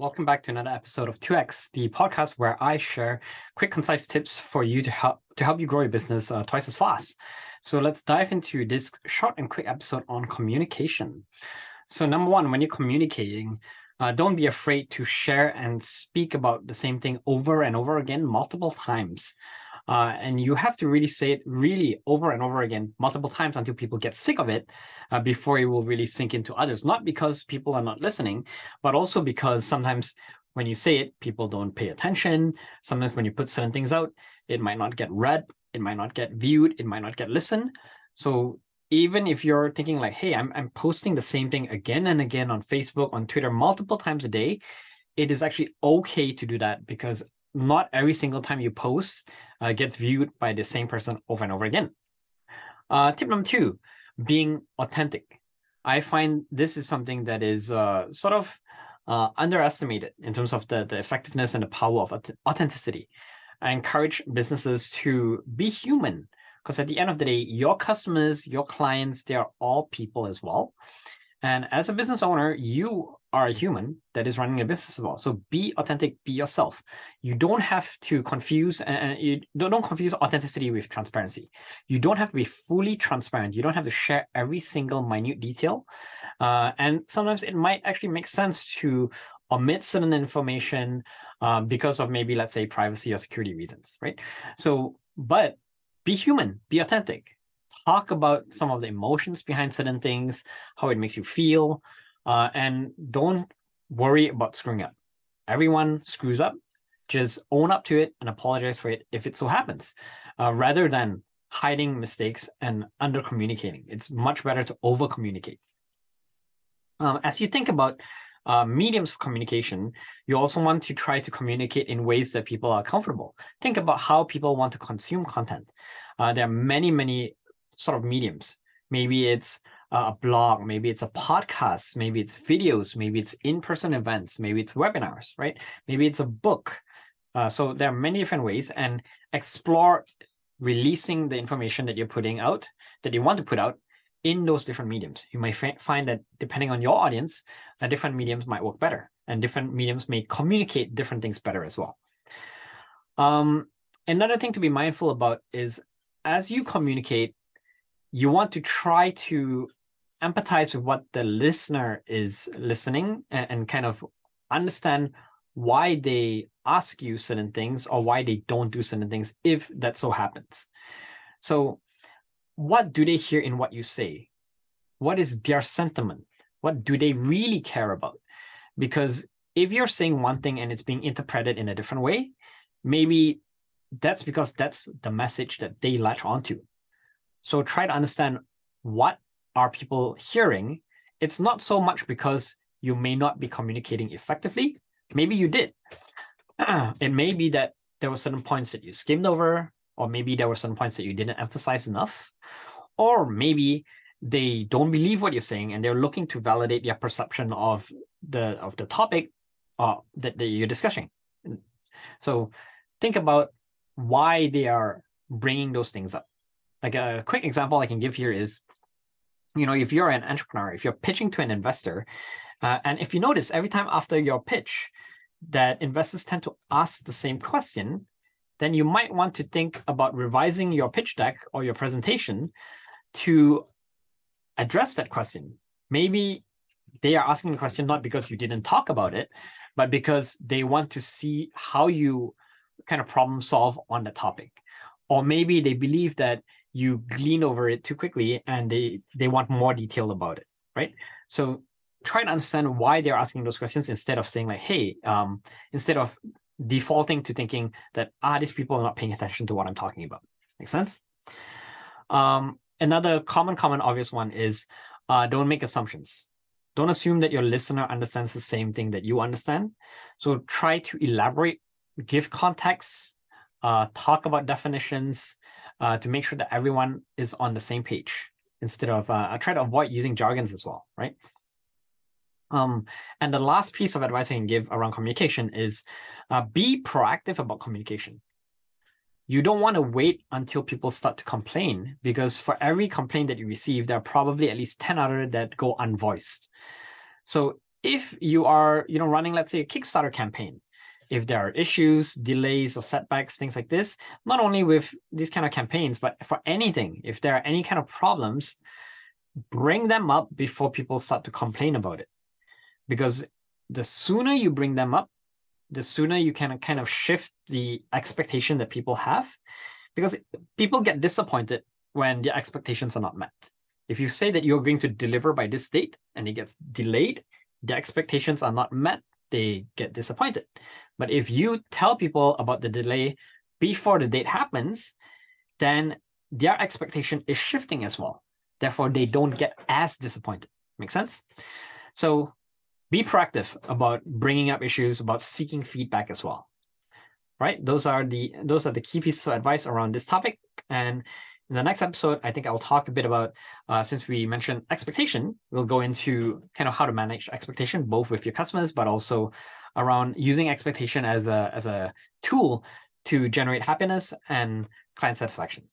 Welcome back to another episode of 2x, the podcast where I share quick, concise tips for you to help to help you grow your business uh, twice as fast. So let's dive into this short and quick episode on communication. So number one, when you're communicating, uh, don't be afraid to share and speak about the same thing over and over again multiple times. Uh, and you have to really say it really over and over again multiple times until people get sick of it uh, before it will really sink into others. Not because people are not listening but also because sometimes when you say it people don't pay attention. Sometimes when you put certain things out it might not get read it might not get viewed it might not get listened. So even if you're thinking like hey i'm, I'm posting the same thing again and again on facebook on twitter multiple times a day it is actually okay to do that because not every single time you post uh, gets viewed by the same person over and over again. Uh, tip number two, being authentic. I find this is something that is uh, sort of uh, underestimated in terms of the, the effectiveness and the power of authenticity. I encourage businesses to be human because at the end of the day, your customers, your clients, they are all people as well. And as a business owner, you are a human that is running a business as well. So be authentic, be yourself. You don't have to confuse and you don't, don't confuse authenticity with transparency. You don't have to be fully transparent. You don't have to share every single minute detail. Uh, and sometimes it might actually make sense to omit certain information uh, because of maybe, let's say, privacy or security reasons, right? So, but be human, be authentic talk about some of the emotions behind certain things, how it makes you feel, uh, and don't worry about screwing up. Everyone screws up. Just own up to it and apologize for it if it so happens, uh, rather than hiding mistakes and under communicating. It's much better to over communicate. Um, as you think about uh, mediums of communication, you also want to try to communicate in ways that people are comfortable. Think about how people want to consume content. Uh, there are many, many sort of mediums. Maybe it's a blog, maybe it's a podcast, maybe it's videos, maybe it's in-person events, maybe it's webinars, right? Maybe it's a book. Uh, so there are many different ways and explore releasing the information that you're putting out, that you want to put out in those different mediums. You might find that depending on your audience, uh, different mediums might work better and different mediums may communicate different things better as well. Um, another thing to be mindful about is as you communicate, you want to try to empathize with what the listener is listening and, and kind of understand why they ask you certain things or why they don't do certain things if that so happens. So, what do they hear in what you say? What is their sentiment? What do they really care about? Because if you're saying one thing and it's being interpreted in a different way, maybe that's because that's the message that they latch onto. So try to understand what are people hearing. It's not so much because you may not be communicating effectively. Maybe you did. it may be that there were certain points that you skimmed over, or maybe there were certain points that you didn't emphasize enough, or maybe they don't believe what you're saying and they're looking to validate their perception of the of the topic uh, that, that you're discussing. So think about why they are bringing those things up like a quick example I can give here is, you know, if you're an entrepreneur, if you're pitching to an investor, uh, and if you notice every time after your pitch that investors tend to ask the same question, then you might want to think about revising your pitch deck or your presentation to address that question. Maybe they are asking the question not because you didn't talk about it, but because they want to see how you kind of problem solve on the topic. Or maybe they believe that you glean over it too quickly and they they want more detail about it right? So try to understand why they're asking those questions instead of saying like hey um instead of defaulting to thinking that ah these people are not paying attention to what i'm talking about. Make sense? Um another common common obvious one is uh don't make assumptions. Don't assume that your listener understands the same thing that you understand. So try to elaborate give context uh talk about definitions uh, to make sure that everyone is on the same page instead of uh, I try to avoid using jargons as well, right? Um, and the last piece of advice I can give around communication is uh, be proactive about communication. You don't want to wait until people start to complain because for every complaint that you receive, there are probably at least 10 other that go unvoiced. So if you are, you know, running, let's say a Kickstarter campaign, if there are issues, delays, or setbacks, things like this, not only with these kind of campaigns, but for anything, if there are any kind of problems, bring them up before people start to complain about it. Because the sooner you bring them up, the sooner you can kind of shift the expectation that people have. Because people get disappointed when the expectations are not met. If you say that you're going to deliver by this date and it gets delayed, the expectations are not met, they get disappointed. But if you tell people about the delay before the date happens, then their expectation is shifting as well. Therefore, they don't get as disappointed. Make sense? So be proactive about bringing up issues, about seeking feedback as well. Right? Those are the those are the key pieces of advice around this topic. And in the next episode, I think I'll talk a bit about, uh, since we mentioned expectation, we'll go into kind of how to manage expectation, both with your customers, but also around using expectation as a, as a tool to generate happiness and client satisfaction.